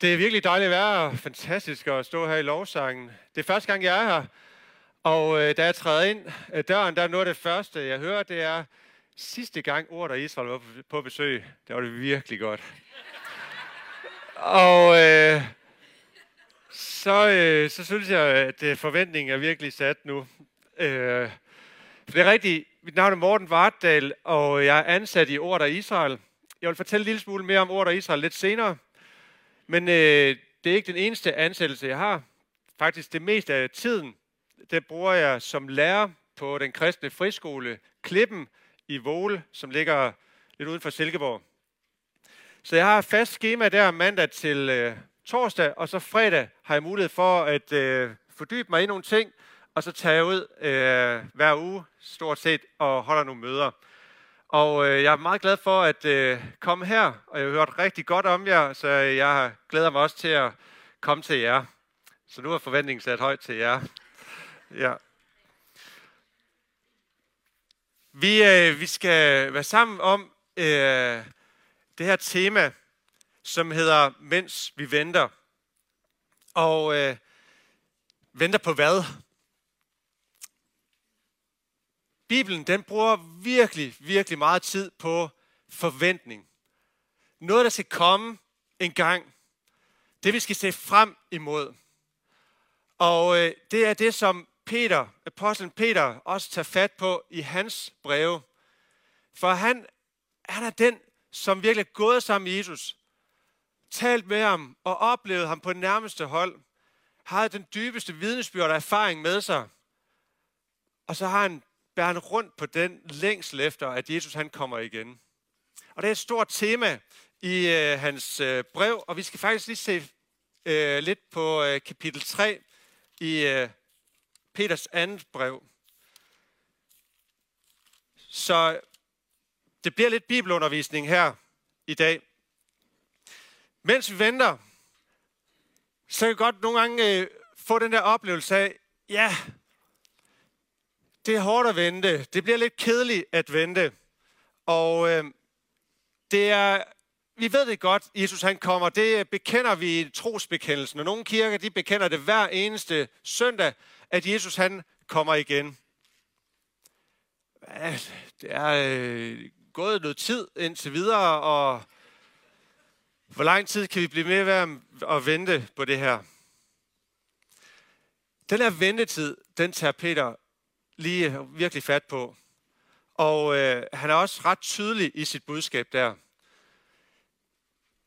Det er virkelig dejligt at være her. Fantastisk at stå her i lovsangen. Det er første gang, jeg er her. Og øh, da jeg træder ind ad døren, der er noget af det første, jeg hører, det er sidste gang ordet af Israel var på besøg. Det var det virkelig godt. og øh, så, øh, så synes jeg, at øh, forventningen er virkelig sat nu. Øh, det er rigtigt. Mit navn er Morten Vartdal, og jeg er ansat i Ord af Israel. Jeg vil fortælle en lille smule mere om Ord af Israel lidt senere. Men øh, det er ikke den eneste ansættelse, jeg har. Faktisk det meste af tiden, det bruger jeg som lærer på den kristne friskole Klippen i Vole, som ligger lidt uden for Silkeborg. Så jeg har et fast schema der mandag til øh, torsdag, og så fredag har jeg mulighed for at øh, fordybe mig i nogle ting, og så tager jeg ud øh, hver uge stort set og holder nogle møder. Og øh, jeg er meget glad for at øh, komme her, og jeg har hørt rigtig godt om jer, så øh, jeg glæder mig også til at komme til jer. Så nu er forventningen sat højt til jer. Ja. Vi, øh, vi skal være sammen om øh, det her tema, som hedder Mens vi venter. Og øh, venter på hvad? Bibelen den bruger virkelig, virkelig meget tid på forventning. Noget, der skal komme en gang. Det, vi skal se frem imod. Og øh, det er det, som Peter, apostlen Peter, også tager fat på i hans breve. For han, han er den, som virkelig er gået sammen med Jesus, talt med ham og oplevet ham på nærmeste hold, har den dybeste vidnesbyrd og erfaring med sig. Og så har han bæren rundt på den længsel efter, at Jesus han kommer igen. Og det er et stort tema i øh, hans øh, brev, og vi skal faktisk lige se øh, lidt på øh, kapitel 3 i øh, Peters andet brev. Så det bliver lidt bibelundervisning her i dag. Mens vi venter, så kan vi godt nogle gange øh, få den der oplevelse af, ja, det er hårdt at vente. Det bliver lidt kedeligt at vente. Og øh, det er, vi ved det godt, Jesus han kommer. Det øh, bekender vi i trosbekendelsen. Og nogle kirker, de bekender det hver eneste søndag, at Jesus han kommer igen. Ja, det er øh, gået noget tid indtil videre, og hvor lang tid kan vi blive med at, at vente på det her? Den her ventetid, den tager Peter lige øh, virkelig fat på. Og øh, han er også ret tydelig i sit budskab der.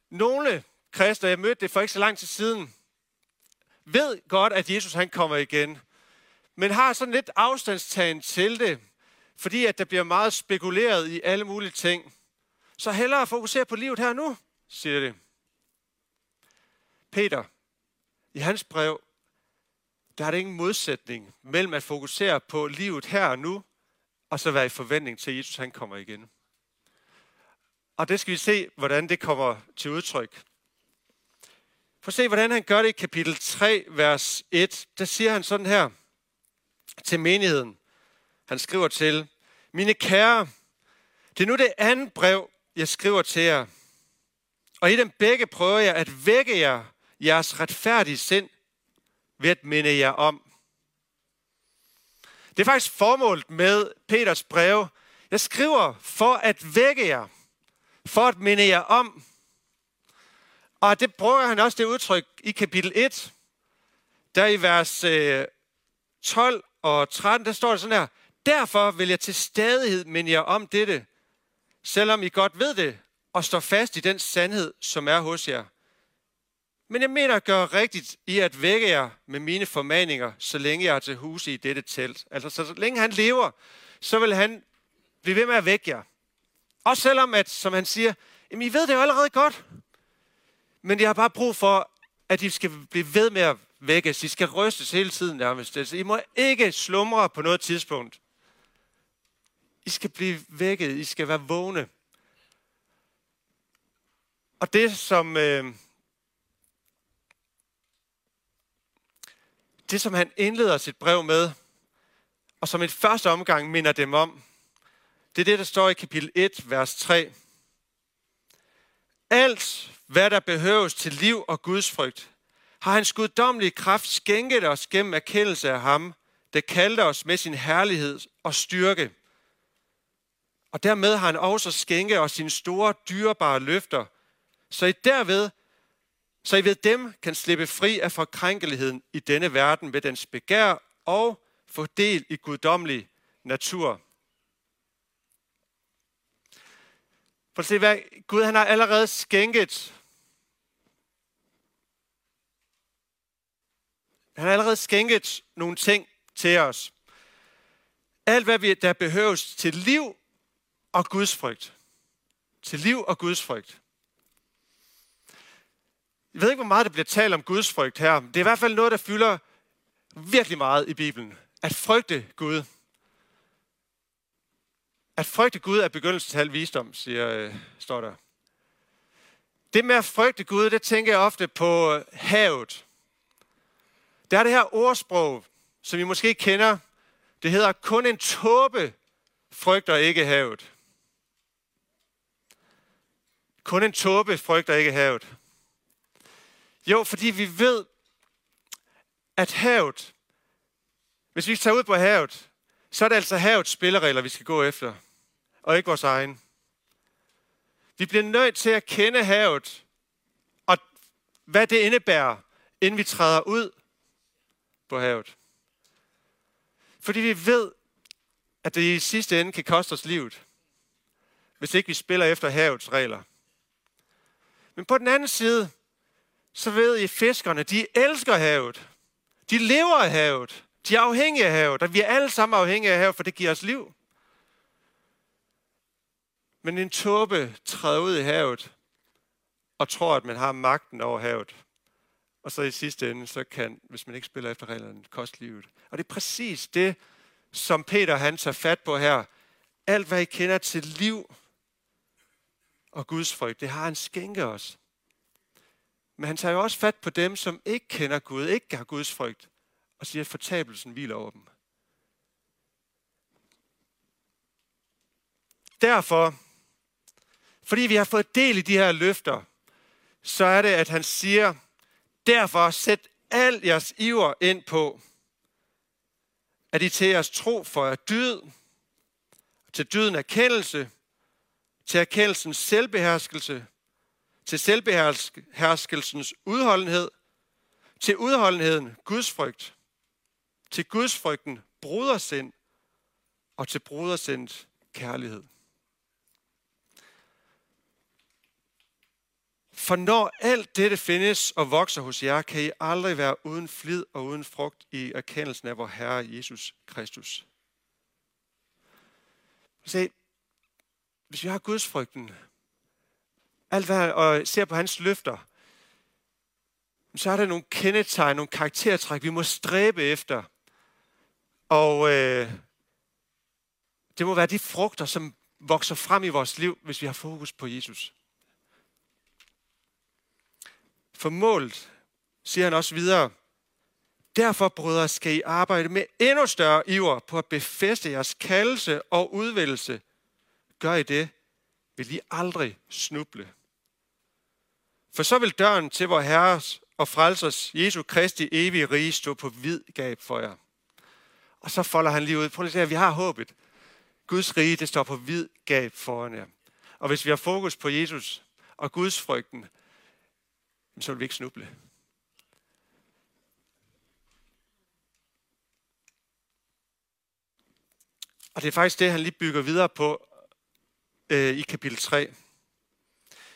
Nogle kristne, jeg mødte det for ikke så lang tid siden, ved godt, at Jesus han kommer igen, men har sådan lidt afstandstagen til det, fordi at der bliver meget spekuleret i alle mulige ting. Så hellere fokusere på livet her nu, siger det. Peter, i hans brev, der er det ingen modsætning mellem at fokusere på livet her og nu, og så være i forventning til, at Jesus han kommer igen. Og det skal vi se, hvordan det kommer til udtryk. For at se, hvordan han gør det i kapitel 3, vers 1. Der siger han sådan her til menigheden. Han skriver til, mine kære, det er nu det andet brev, jeg skriver til jer. Og i dem begge prøver jeg at vække jer jeres retfærdige sind ved at minde jer om. Det er faktisk formålet med Peters brev. Jeg skriver for at vække jer, for at minde jer om. Og det bruger han også det udtryk i kapitel 1, der i vers øh, 12 og 13, der står det sådan her. Derfor vil jeg til stadighed minde jer om dette, selvom I godt ved det, og står fast i den sandhed, som er hos jer. Men jeg mener at gøre rigtigt i at vække jer med mine formaninger, så længe jeg er til huse i dette telt. Altså, så længe han lever, så vil han blive ved med at vække jer. Også selvom, at, som han siger, jamen I ved det jo allerede godt. Men jeg har bare brug for, at I skal blive ved med at vækkes. I skal rystes hele tiden nærmest. Altså, I må ikke slumre på noget tidspunkt. I skal blive vækket. I skal være vågne. Og det, som, øh, det, som han indleder sit brev med, og som en første omgang minder dem om, det er det, der står i kapitel 1, vers 3. Alt, hvad der behøves til liv og Guds frygt, har hans guddommelige kraft skænket os gennem erkendelse af ham, der kaldte os med sin herlighed og styrke. Og dermed har han også skænket os sine store, dyrebare løfter, så I derved, så I ved dem kan slippe fri af forkrænkeligheden i denne verden ved dens begær og få del i guddommelig natur. For at se, hvad Gud han har allerede skænket. Han har allerede skænket nogle ting til os. Alt, hvad vi, der behøves til liv og Guds frygt. Til liv og Guds frygt. Jeg ved ikke, hvor meget der bliver talt om Guds frygt her. Det er i hvert fald noget, der fylder virkelig meget i Bibelen. At frygte Gud. At frygte Gud er begyndelsen til al visdom, siger, øh, står der. Det med at frygte Gud, det tænker jeg ofte på havet. Der er det her ordsprog, som I måske kender. Det hedder, kun en tåbe frygter ikke havet. Kun en tåbe frygter ikke havet. Jo, fordi vi ved, at havet, hvis vi tager ud på havet, så er det altså havets spilleregler, vi skal gå efter, og ikke vores egen. Vi bliver nødt til at kende havet, og hvad det indebærer, inden vi træder ud på havet. Fordi vi ved, at det i sidste ende kan koste os livet, hvis ikke vi spiller efter havets regler. Men på den anden side, så ved I, at fiskerne, de elsker havet. De lever af havet. De er afhængige af havet, og vi er alle sammen afhængige af havet, for det giver os liv. Men en tåbe træder ud i havet og tror, at man har magten over havet. Og så i sidste ende, så kan, hvis man ikke spiller efter reglerne, koste livet. Og det er præcis det, som Peter han tager fat på her. Alt, hvad I kender til liv og Guds frygt, det har han skænket os. Men han tager jo også fat på dem, som ikke kender Gud, ikke har Guds frygt, og siger, at fortabelsen hviler over dem. Derfor, fordi vi har fået del i de her løfter, så er det, at han siger, derfor sæt al jeres iver ind på, at I til jeres tro for er dyd, til dyden erkendelse, til erkendelsens selvbeherskelse, til selvbeherskelsens udholdenhed, til udholdenheden Guds frygt, til Guds frygten brudersind, og til brudersindet kærlighed. For når alt dette findes og vokser hos jer, kan I aldrig være uden flid og uden frugt i erkendelsen af vor Herre Jesus Kristus. Se, hvis vi har Guds frygten, alt hvad, og ser på hans løfter, så er der nogle kendetegn, nogle karaktertræk, vi må stræbe efter. Og øh, det må være de frugter, som vokser frem i vores liv, hvis vi har fokus på Jesus. For målet, siger han også videre, derfor, brødre, skal I arbejde med endnu større iver på at befeste jeres kaldelse og udvælgelse. Gør I det, vil I aldrig snuble. For så vil døren til vor Herres og frelsers Jesu Kristi evige rige stå på vid gab for jer. Og så folder han lige ud. Prøv lige at vi har håbet. Guds rige, det står på vid gab foran jer. Og hvis vi har fokus på Jesus og Guds frygten, så vil vi ikke snuble. Og det er faktisk det, han lige bygger videre på øh, i kapitel 3.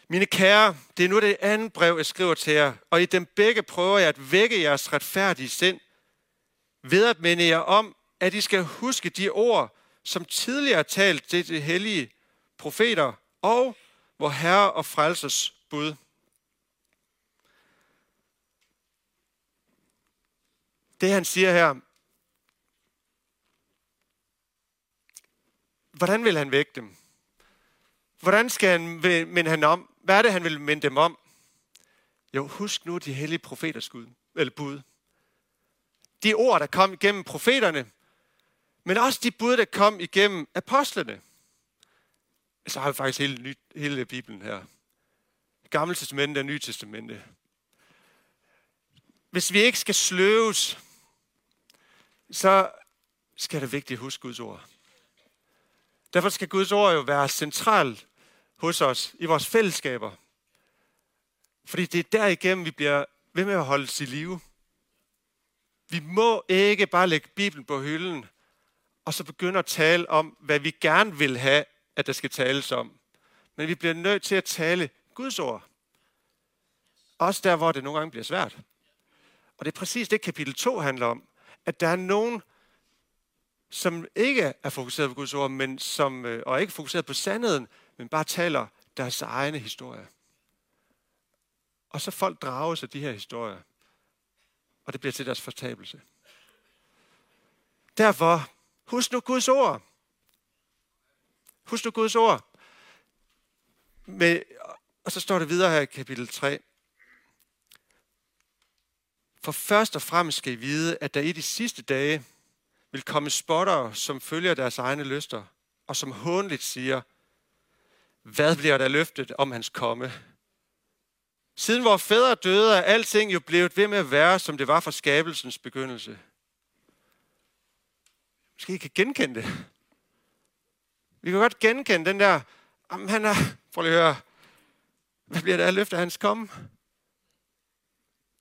Mine kære, det er nu det andet brev, jeg skriver til jer, og i dem begge prøver jeg at vække jeres retfærdige sind, ved at minde jer om, at I skal huske de ord, som tidligere talt til de hellige profeter og vor Herre og Frelsers bud. Det han siger her, hvordan vil han vække dem? Hvordan skal han minde han om? Hvad er det, han vil minde dem om? Jo, husk nu de hellige profeters skud, eller bud. De ord, der kom igennem profeterne, men også de bud, der kom igennem apostlene. Så har vi faktisk hele, hele Bibelen her. Gamle testamente og Nye testamente. Hvis vi ikke skal sløves, så skal det vigtigt at huske Guds ord. Derfor skal Guds ord jo være centralt hos os i vores fællesskaber. Fordi det er derigennem, vi bliver ved med at holde i live. Vi må ikke bare lægge Bibelen på hylden, og så begynde at tale om, hvad vi gerne vil have, at der skal tales om. Men vi bliver nødt til at tale Guds ord. Også der, hvor det nogle gange bliver svært. Og det er præcis det, kapitel 2 handler om. At der er nogen, som ikke er fokuseret på Guds ord, men som, øh, og ikke fokuseret på sandheden, men bare taler deres egne historie. Og så folk drages af de her historier, og det bliver til deres fortabelse. Derfor, husk nu Guds ord. Husk nu Guds ord. Med, og så står det videre her i kapitel 3. For først og fremmest skal I vide, at der i de sidste dage vil komme spottere, som følger deres egne lyster, og som hånligt siger, hvad bliver der løftet om hans komme? Siden vores fædre døde, er alting jo blevet ved med at være, som det var fra skabelsens begyndelse. Måske I kan genkende det. Vi kan godt genkende den der, jamen han er, prøv lige at høre, hvad bliver der af løftet af hans komme?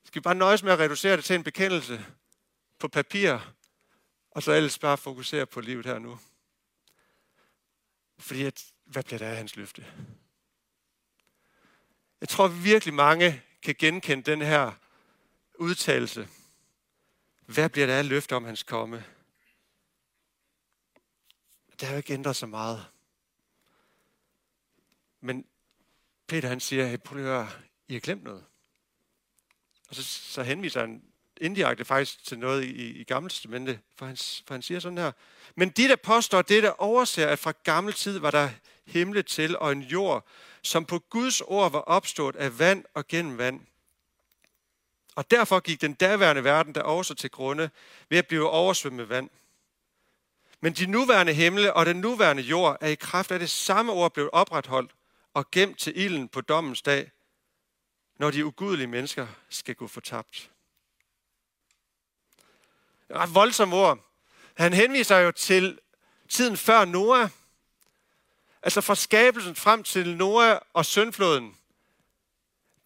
Skal vi bare nøjes med at reducere det til en bekendelse på papir, og så ellers bare fokusere på livet her nu? Fordi at, hvad bliver der af hans løfte? Jeg tror virkelig mange kan genkende den her udtalelse. Hvad bliver der af løfte om hans komme? Det har jo ikke ændret så meget. Men Peter han siger, hey, prøv at høre, I har glemt noget. Og så, så henviser han indirekte faktisk til noget i, i Gamle Testamente, for han, for han siger sådan her. Men de, der påstår det, der overser, at fra gammel tid var der himle til og en jord, som på Guds ord var opstået af vand og gennem vand. Og derfor gik den daværende verden der også til grunde ved at blive oversvømmet med vand. Men de nuværende himle og den nuværende jord er i kraft af det samme ord blevet opretholdt og gemt til ilden på dommens dag, når de ugudelige mennesker skal gå fortabt. Ret voldsomt ord. Han henviser jo til tiden før Noah. Altså fra skabelsen frem til Noah og søndfloden.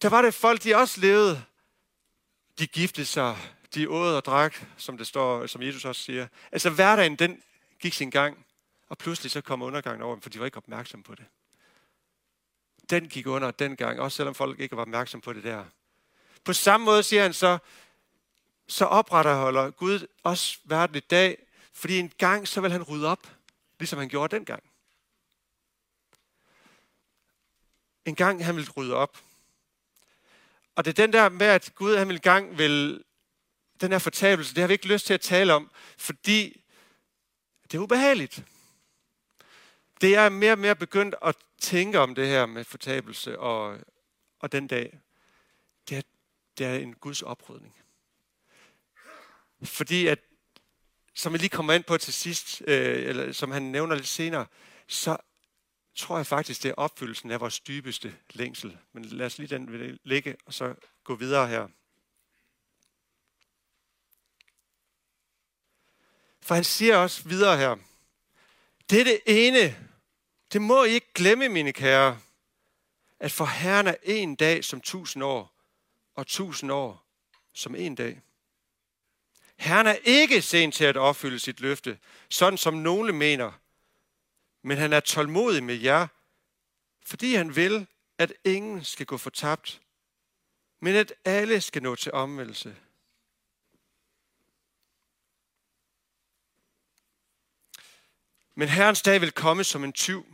Der var det folk, de også levede. De giftede sig, de åd og drak, som det står, som Jesus også siger. Altså hverdagen, den gik sin gang, og pludselig så kom undergangen over dem, for de var ikke opmærksomme på det. Den gik under dengang, også selvom folk ikke var opmærksomme på det der. På samme måde siger han så, så opretholder Gud også verden i dag, fordi en gang så vil han rydde op, ligesom han gjorde dengang. En gang han vil rydde op. Og det er den der med, at Gud han vil gang vil, den her fortabelse, det har vi ikke lyst til at tale om, fordi det er ubehageligt. Det er mere og mere begyndt at tænke om det her med fortabelse og, og den dag. Det er, det er en Guds oprydning. Fordi at, som jeg lige kommer ind på til sidst, øh, eller som han nævner lidt senere, så tror jeg faktisk, det er opfyldelsen af vores dybeste længsel. Men lad os lige den ligge, og så gå videre her. For han siger også videre her, det er det ene, det må I ikke glemme, mine kære, at for Herren er en dag som tusind år, og tusind år som en dag. Herren er ikke sent til at opfylde sit løfte, sådan som nogle mener, men han er tålmodig med jer, fordi han vil, at ingen skal gå fortabt, men at alle skal nå til omvendelse. Men Herrens dag vil komme som en tyv,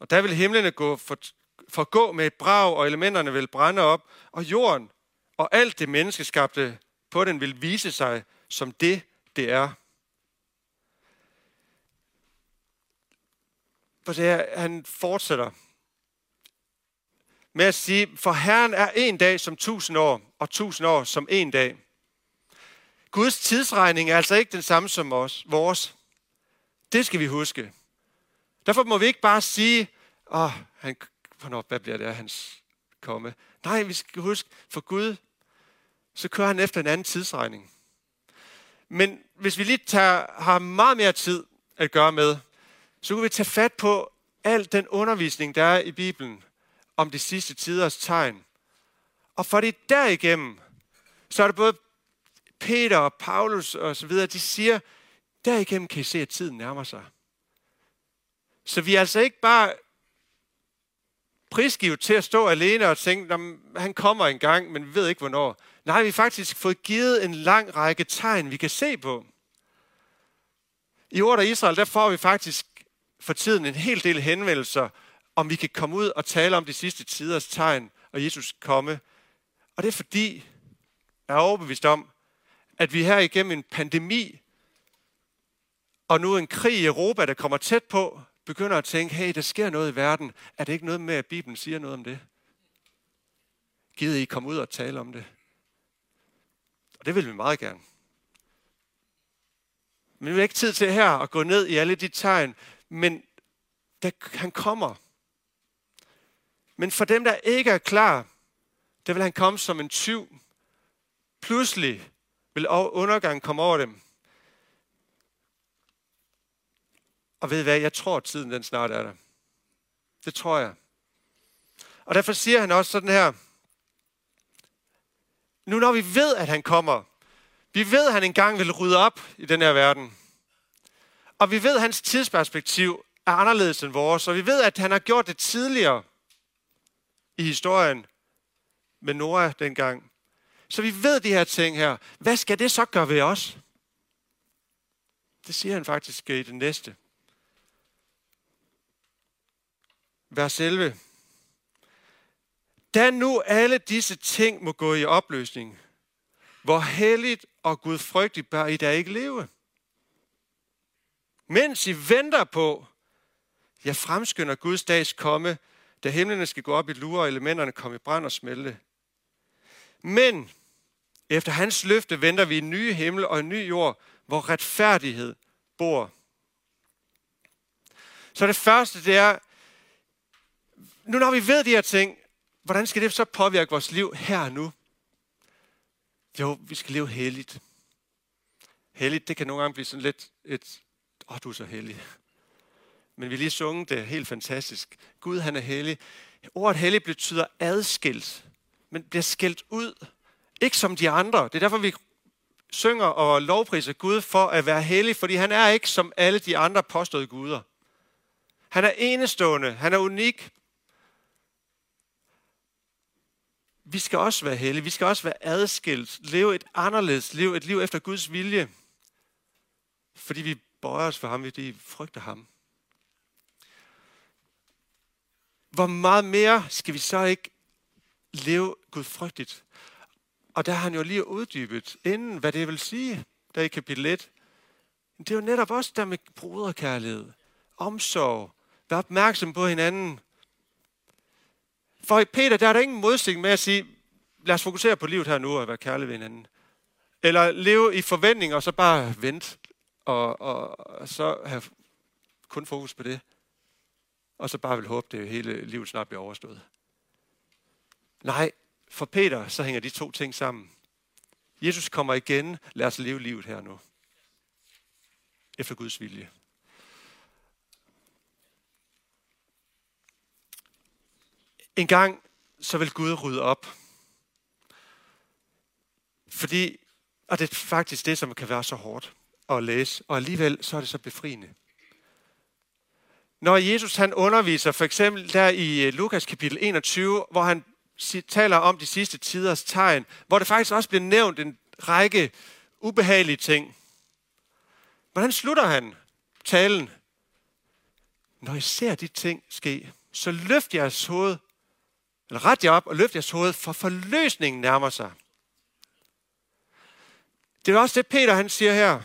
og der vil himlene gå for, forgå med et brag, og elementerne vil brænde op, og jorden og alt det menneskeskabte på den vil vise sig som det, det er. For det her, han fortsætter med at sige, for Herren er en dag som tusind år, og tusind år som en dag. Guds tidsregning er altså ikke den samme som os, vores. Det skal vi huske. Derfor må vi ikke bare sige, åh, han, hvornår, hvad bliver det af hans komme. Nej, vi skal huske, for Gud, så kører han efter en anden tidsregning. Men hvis vi lige tager, har meget mere tid at gøre med, så kunne vi tage fat på al den undervisning, der er i Bibelen om de sidste tiders tegn. Og for det derigennem, så er det både Peter og Paulus og så videre, de siger, derigennem kan I se, at tiden nærmer sig. Så vi er altså ikke bare prisgivet til at stå alene og tænke, at han kommer en gang, men vi ved ikke hvornår. Nej, vi har faktisk fået givet en lang række tegn, vi kan se på. I ordet af Israel, der får vi faktisk for tiden en hel del henvendelser, om vi kan komme ud og tale om de sidste tiders tegn og Jesus komme. Og det er fordi, jeg er overbevist om, at vi her igennem en pandemi, og nu en krig i Europa, der kommer tæt på, begynder at tænke, hey, der sker noget i verden. Er det ikke noget med, at Bibelen siger noget om det? Gider I komme ud og tale om det? Og det vil vi meget gerne. Men vi har ikke tid til her at gå ned i alle de tegn, men der, han kommer. Men for dem, der ikke er klar, der vil han komme som en tyv. Pludselig vil undergangen komme over dem. Og ved I hvad, jeg tror, at tiden den snart er der. Det tror jeg. Og derfor siger han også sådan her, nu når vi ved, at han kommer, vi ved, at han engang vil rydde op i den her verden, og vi ved, at hans tidsperspektiv er anderledes end vores, og vi ved, at han har gjort det tidligere i historien med Nora dengang. Så vi ved de her ting her. Hvad skal det så gøre ved os? Det siger han faktisk i det næste. Vers 11. Da nu alle disse ting må gå i opløsning, hvor helligt og gudfrygtigt bør I da ikke leve? Mens I venter på, jeg fremskynder Guds dags komme, da himlene skal gå op i lure og elementerne komme i brand og smelte. Men efter hans løfte venter vi en ny himmel og en ny jord, hvor retfærdighed bor. Så det første, det er, nu når vi ved de her ting, hvordan skal det så påvirke vores liv her og nu? Jo, vi skal leve helligt. Helligt, det kan nogle gange blive sådan lidt et, åh, oh, du er så hellig. Men vi lige sunget det helt fantastisk. Gud, han er hellig. Ordet hellig betyder adskilt, men bliver skilt ud. Ikke som de andre. Det er derfor, vi synger og lovpriser Gud for at være hellig, fordi han er ikke som alle de andre påståede guder. Han er enestående, han er unik, vi skal også være hellige. Vi skal også være adskilt. Leve et anderledes liv. Et liv efter Guds vilje. Fordi vi bøjer os for ham, vi frygter ham. Hvor meget mere skal vi så ikke leve gudfrygtigt? Og der har han jo lige uddybet inden, hvad det vil sige, der i kapitel 1. Det er jo netop også der med broderkærlighed, omsorg, være opmærksom på hinanden, for Peter, der er der ingen modsætning med at sige, lad os fokusere på livet her nu og være kærlige ved hinanden. Eller leve i forventning og så bare vente og, og, og så have kun fokus på det. Og så bare vil håbe, det hele livet snart bliver overstået. Nej, for Peter, så hænger de to ting sammen. Jesus kommer igen. Lad os leve livet her nu. Efter Guds vilje. En gang, så vil Gud rydde op. Fordi, og det er faktisk det, som kan være så hårdt at læse, og alligevel så er det så befriende. Når Jesus han underviser, for eksempel der i øh, Lukas kapitel 21, hvor han taler om de sidste tiders tegn, hvor det faktisk også bliver nævnt en række ubehagelige ting. Hvordan slutter han talen? Når I ser de ting ske, så løft jeres hoved eller ret jer op og løft jeres hoved, for forløsningen nærmer sig. Det er også det, Peter han siger her.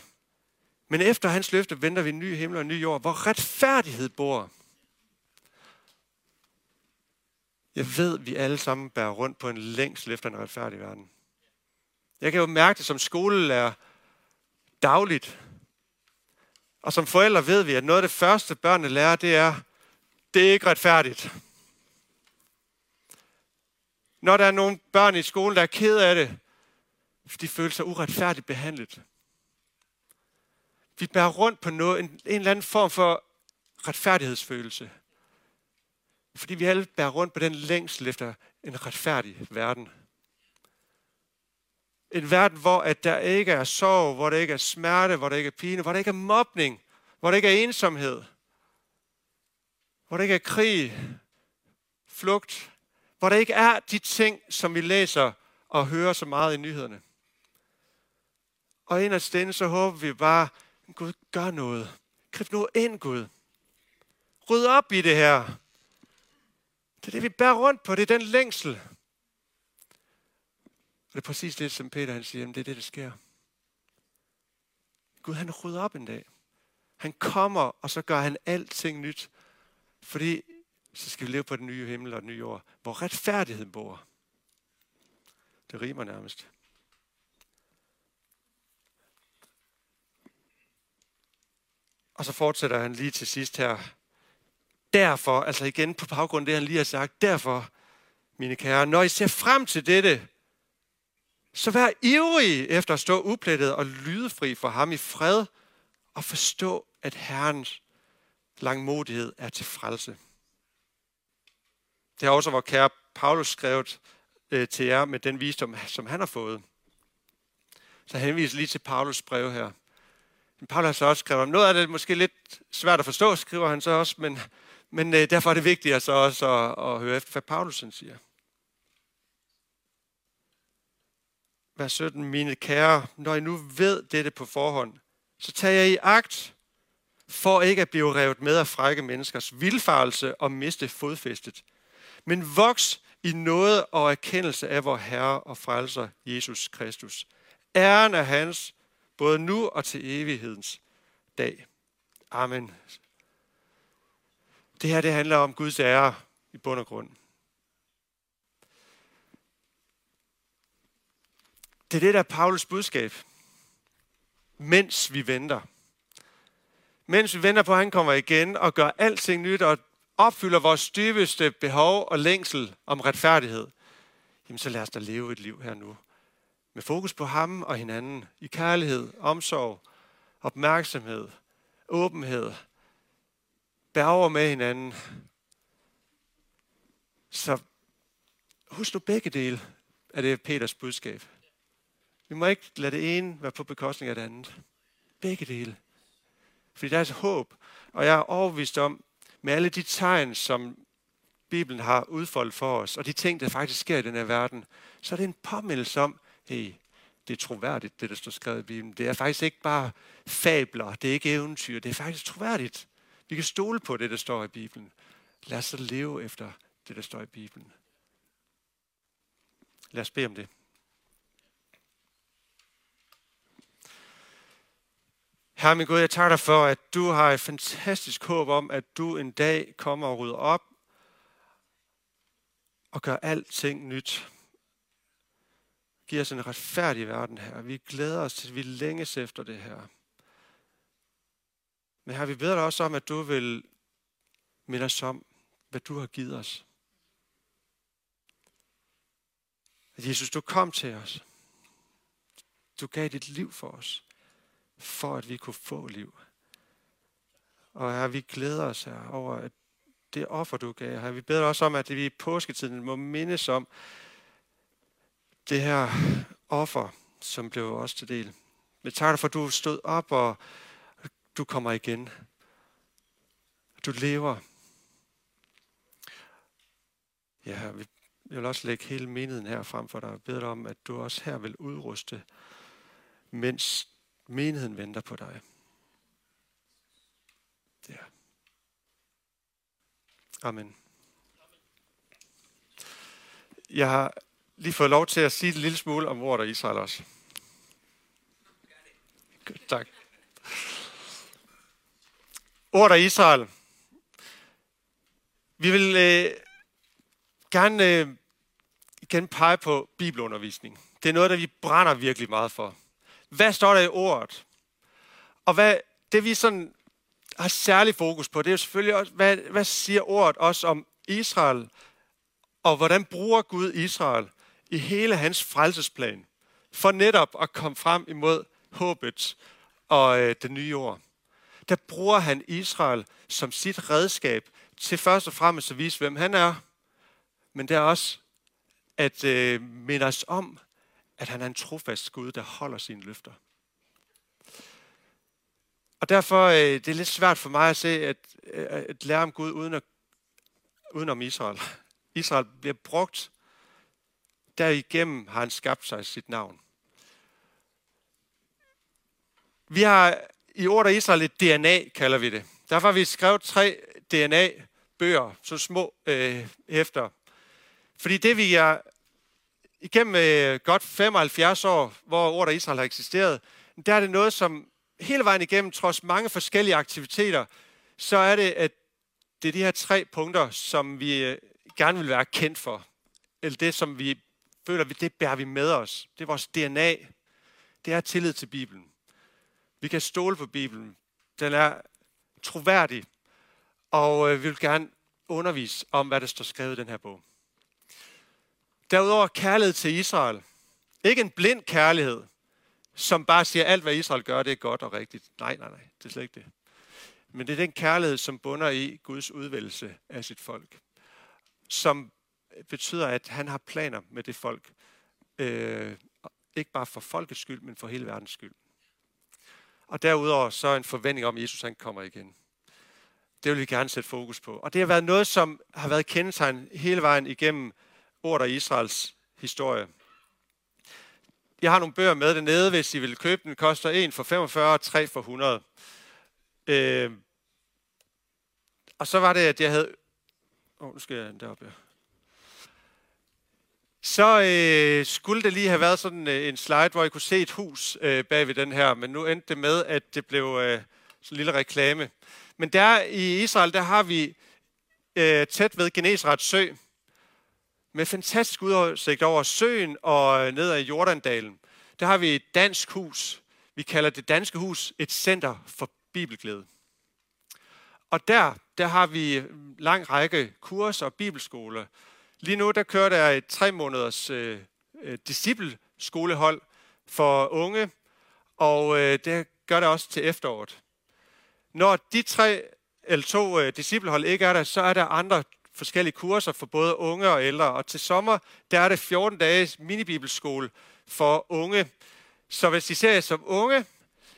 Men efter hans løfte venter vi en ny himmel og en ny jord, hvor retfærdighed bor. Jeg ved, vi alle sammen bærer rundt på en længsel efter en retfærdig verden. Jeg kan jo mærke det som skolelærer dagligt. Og som forældre ved vi, at noget af det første, børnene lærer, det er, det er ikke retfærdigt. Når der er nogle børn i skolen, der er ked af det, fordi de føler sig uretfærdigt behandlet. Vi bærer rundt på noget, en, en eller anden form for retfærdighedsfølelse. Fordi vi alle bærer rundt på den længsel efter en retfærdig verden. En verden, hvor at der ikke er sorg, hvor der ikke er smerte, hvor der ikke er pine, hvor der ikke er mobning, hvor der ikke er ensomhed, hvor der ikke er krig, flugt, hvor der ikke er de ting, som vi læser og hører så meget i nyhederne. Og af stinde, så håber vi bare, Gud gør noget. Grib nu ind, Gud. Ryd op i det her. Det er det, vi bærer rundt på. Det er den længsel. Og det er præcis det, som Peter han siger, det er det, der sker. Gud, han rydder op en dag. Han kommer, og så gør han alting nyt. Fordi så skal vi leve på den nye himmel og den nye jord, hvor retfærdigheden bor. Det rimer nærmest. Og så fortsætter han lige til sidst her. Derfor, altså igen på baggrund af det, han lige har sagt, derfor, mine kære, når I ser frem til dette, så vær ivrige efter at stå uplettet og lydefri for ham i fred, og forstå, at Herrens langmodighed er til frelse. Det har også vores kære Paulus skrevet øh, til jer med den visdom, som han har fået. Så henviser lige til Paulus brev her. Men Paulus har så også skrevet om, noget af det måske lidt svært at forstå, skriver han så også, men, men øh, derfor er det vigtigt at så også at, at høre efter, hvad Paulus siger. Vers 17, mine kære, når I nu ved dette på forhånd, så tager jeg i agt, for ikke at blive revet med af frække menneskers vilfarelse og miste fodfæstet. Men voks i noget og erkendelse af vor Herre og Frelser Jesus Kristus. Æren er hans, både nu og til evighedens dag. Amen. Det her det handler om Guds ære i bund og grund. Det er det, der er Paulus budskab. Mens vi venter. Mens vi venter på, at han kommer igen og gør alting nyt og opfylder vores dybeste behov og længsel om retfærdighed, jamen så lad os da leve et liv her nu. Med fokus på ham og hinanden, i kærlighed, omsorg, opmærksomhed, åbenhed, bærer med hinanden. Så husk nu begge dele af det Peters budskab. Vi må ikke lade det ene være på bekostning af det andet. Begge dele. Fordi der er så håb. Og jeg er overbevist om, med alle de tegn, som Bibelen har udfoldet for os, og de ting, der faktisk sker i den her verden, så er det en påmindelse om, hey, det er troværdigt, det der står skrevet i Bibelen. Det er faktisk ikke bare fabler, det er ikke eventyr, det er faktisk troværdigt. Vi kan stole på det, der står i Bibelen. Lad os så leve efter det, der står i Bibelen. Lad os bede om det. Herre min Gud, jeg takker dig for, at du har et fantastisk håb om, at du en dag kommer og rydder op og gør alting nyt. Giv os en retfærdig verden her. Vi glæder os til, at vi længes efter det her. Men her vi beder dig også om, at du vil minde os om, hvad du har givet os. At Jesus, du kom til os. Du gav dit liv for os for at vi kunne få liv. Og her, vi glæder os her over, at det offer, du gav her. Vi beder også om, at vi i påsketiden må mindes om det her offer, som blev os til del. Vi takker dig for, at du stod op, og du kommer igen. Du lever. Ja, vi vil også lægge hele menigheden her frem for dig og bede dig om, at du også her vil udruste, mens Menigheden venter på dig. Ja. Amen. Jeg har lige fået lov til at sige et lille smule om ordet af Israel også. Tak. Ordet af Israel. Vi vil øh, gerne øh, igen pege på bibelundervisning. Det er noget, der vi brænder virkelig meget for. Hvad står der i ordet? Og hvad, det vi sådan har særlig fokus på, det er jo selvfølgelig også, hvad, hvad siger ordet også om Israel Og hvordan bruger Gud Israel i hele hans frelsesplan for netop at komme frem imod håbet og øh, det nye år. Der bruger han Israel som sit redskab til først og fremmest at vise, hvem han er, men det er også at øh, minde os om, at han er en trofast Gud, der holder sine løfter. Og derfor øh, det er lidt svært for mig at se, at, øh, at lære om Gud uden, at, uden om Israel. Israel bliver brugt. Derigennem har han skabt sig sit navn. Vi har i ordet af Israel et DNA, kalder vi det. Derfor har vi skrevet tre DNA-bøger, så små øh, hæfter. Fordi det vi er igennem øh, godt 75 år, hvor ordet af Israel har eksisteret, der er det noget, som hele vejen igennem, trods mange forskellige aktiviteter, så er det, at det er de her tre punkter, som vi øh, gerne vil være kendt for. Eller det, som vi føler, det bærer vi med os. Det er vores DNA. Det er tillid til Bibelen. Vi kan stole på Bibelen. Den er troværdig, og øh, vi vil gerne undervise om, hvad der står skrevet i den her bog. Derudover kærlighed til Israel. Ikke en blind kærlighed, som bare siger, alt hvad Israel gør, det er godt og rigtigt. Nej, nej, nej, det er slet ikke det. Men det er den kærlighed, som bunder i Guds udvælgelse af sit folk. Som betyder, at han har planer med det folk. Øh, ikke bare for folkets skyld, men for hele verdens skyld. Og derudover så en forventning om, at Jesus han kommer igen. Det vil vi gerne sætte fokus på. Og det har været noget, som har været kendetegn hele vejen igennem ordet af Israels historie. Jeg har nogle bøger med dernede, hvis I vil købe den. koster en for 45 og 3 for 100. Øh, og så var det, at jeg havde... Åh, oh, nu skal jeg deroppe. Så øh, skulle det lige have været sådan øh, en slide, hvor I kunne se et hus øh, bag ved den her, men nu endte det med, at det blev øh, sådan en lille reklame. Men der i Israel, der har vi øh, tæt ved Genesrets sø, med fantastisk udsigt over søen og øh, ned ad Jordandalen. Der har vi et dansk hus. Vi kalder det danske hus et center for bibelglæde. Og der, der har vi øh, lang række kurser og bibelskoler, Lige nu der kører der et tre måneders øh, øh discipleskolehold for unge, og øh, det gør det også til efteråret. Når de tre eller to øh, disciplehold ikke er der, så er der andre forskellige kurser for både unge og ældre. Og til sommer, der er det 14 dages minibibelskole for unge. Så hvis I ser jer som unge,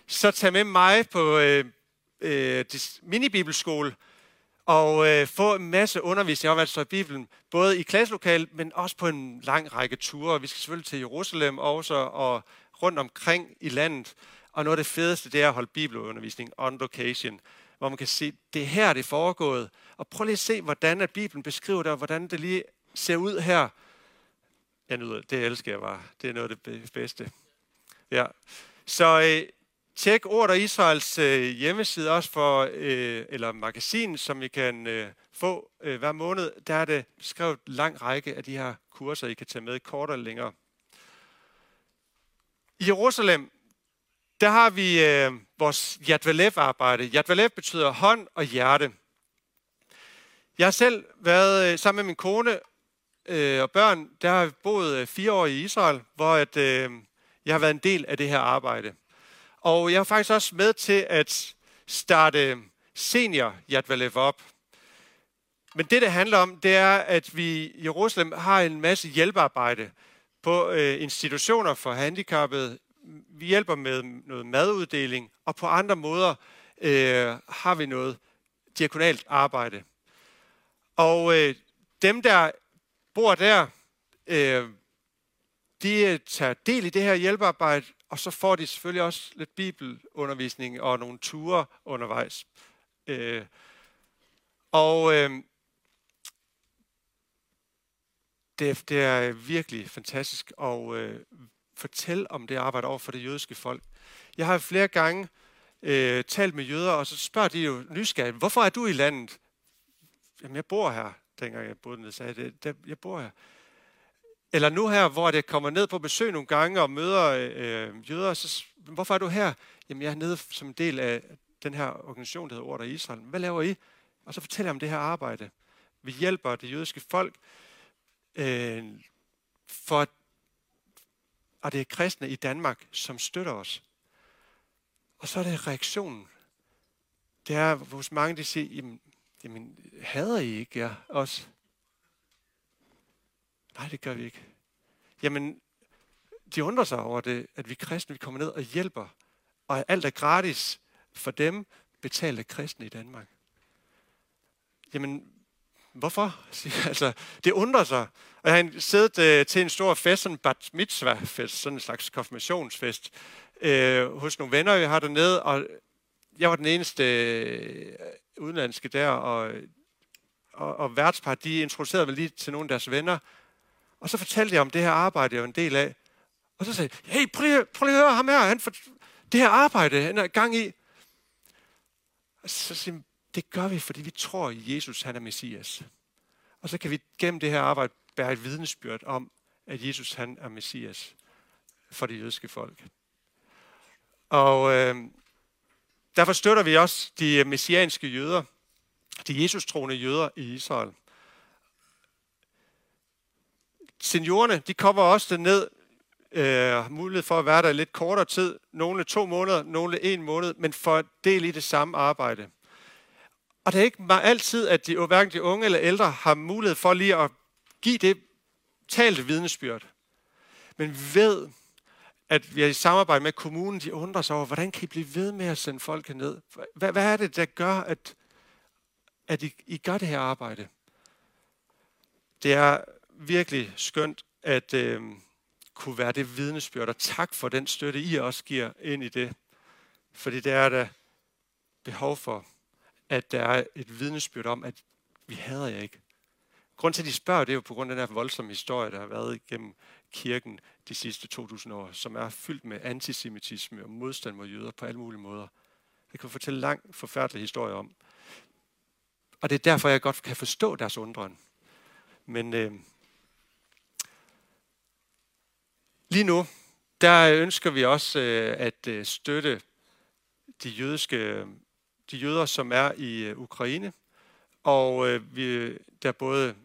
så tag med mig på øh, øh, minibibelskole, og øh, få en masse undervisning om, hvad der står i Bibelen, både i klasselokalet, men også på en lang række ture. Vi skal selvfølgelig til Jerusalem også, og rundt omkring i landet. Og noget af det fedeste, det er at holde bibelundervisning on location, hvor man kan se, det er her, det er foregået. Og prøv lige at se, hvordan at Bibelen beskriver det, og hvordan det lige ser ud her. Jeg nyder det, det elsker jeg bare. Det er noget af det bedste. Ja. Så øh, Tjek Ordet Israels øh, hjemmeside også for, øh, eller magasin, som I kan øh, få øh, hver måned. Der er det skrevet en lang række af de her kurser, I kan tage med kort eller længere. I Jerusalem, der har vi øh, vores Yad arbejde Yad betyder hånd og hjerte. Jeg har selv været øh, sammen med min kone øh, og børn, der har vi boet øh, fire år i Israel, hvor at, øh, jeg har været en del af det her arbejde. Og jeg er faktisk også med til at starte senior Yad op. Men det, det handler om, det er, at vi i Jerusalem har en masse hjælpearbejde på øh, institutioner for handicappede. Vi hjælper med noget maduddeling, og på andre måder øh, har vi noget diakonalt arbejde. Og øh, dem, der bor der, øh, de øh, tager del i det her hjælpearbejde, og så får de selvfølgelig også lidt bibelundervisning og nogle ture undervejs. Øh, og øh, det, det er virkelig fantastisk at øh, fortælle om det arbejde over for det jødiske folk. Jeg har flere gange øh, talt med jøder, og så spørger de jo nysgerrigt, hvorfor er du i landet? Jamen, jeg bor her, dengang jeg boede nede, sagde det, jeg bor her. Eller nu her, hvor det kommer ned på besøg nogle gange og møder øh, jøder, så hvorfor er du her? Jamen, jeg er nede som en del af den her organisation, der hedder Order Israel. Hvad laver I? Og så fortæller jeg om det her arbejde. Vi hjælper det jødiske folk øh, for, og det er kristne i Danmark, som støtter os. Og så er det reaktionen. Det er hos mange, de siger, jamen, jamen hader I ikke jer også? Nej, det gør vi ikke. Jamen, de undrer sig over det, at vi kristne vi kommer ned og hjælper, og alt er gratis for dem, betalt af kristne i Danmark. Jamen, hvorfor? altså, det undrer sig. Og jeg har siddet øh, til en stor fest, sådan en bat mitzvah fest, sådan en slags konfirmationsfest, øh, hos nogle venner, jeg har dernede, og jeg var den eneste øh, udenlandske der, og, og, og værtspar, de introducerede mig lige til nogle af deres venner, og så fortalte jeg om det her arbejde, jeg var en del af. Og så sagde jeg, hey, prøv lige, prøv lige at høre ham her, han for, det her arbejde, han er gang i. Og så siger jeg, det gør vi, fordi vi tror, at Jesus han er Messias. Og så kan vi gennem det her arbejde bære et vidnesbyrd om, at Jesus han er Messias for det jødiske folk. Og øh, derfor støtter vi også de messianske jøder, de Jesus-troende jøder i Israel. Seniorerne, de kommer også ned, øh, mulighed for at være der lidt kortere tid, nogle to måneder, nogle en måned, men for del i det samme arbejde. Og det er ikke altid, at de, hverken de unge eller ældre har mulighed for lige at give det talte vidnesbyrd. Men ved, at vi er i samarbejde med kommunen, de undrer sig over, hvordan kan I blive ved med at sende folk ned? Hvad, hvad er det, der gør, at, at I, I gør det her arbejde? Det er virkelig skønt at øh, kunne være det vidnesbyrd, og tak for den støtte, I også giver ind i det. Fordi det er der behov for, at der er et vidnesbyrd om, at vi hader jer ikke. Grunden til, at de spørger, det er jo på grund af den her voldsomme historie, der har været igennem kirken de sidste 2000 år, som er fyldt med antisemitisme og modstand mod jøder på alle mulige måder. Det kan fortælle lang, forfærdelig historie om. Og det er derfor, jeg godt kan forstå deres undren. Men øh, lige nu, der ønsker vi også øh, at øh, støtte de jødiske de jøder, som er i øh, Ukraine. Og øh, vi, der er både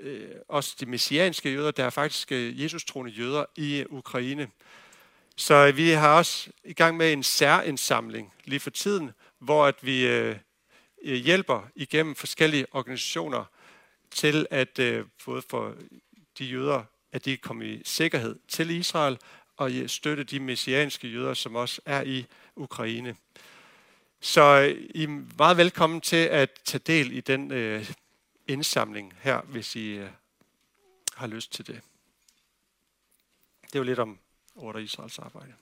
øh, også de messianske jøder, der er faktisk øh, Jesus-troende jøder i Ukraine. Så vi har også i gang med en særindsamling lige for tiden, hvor at vi øh, hjælper igennem forskellige organisationer til at øh, både for de jøder, at de kommer i sikkerhed til Israel, og støtte de messianske jøder, som også er i Ukraine. Så øh, I er meget velkommen til at tage del i den øh, indsamling her, hvis I øh, har lyst til det. Det var lidt om Order Israels arbejde.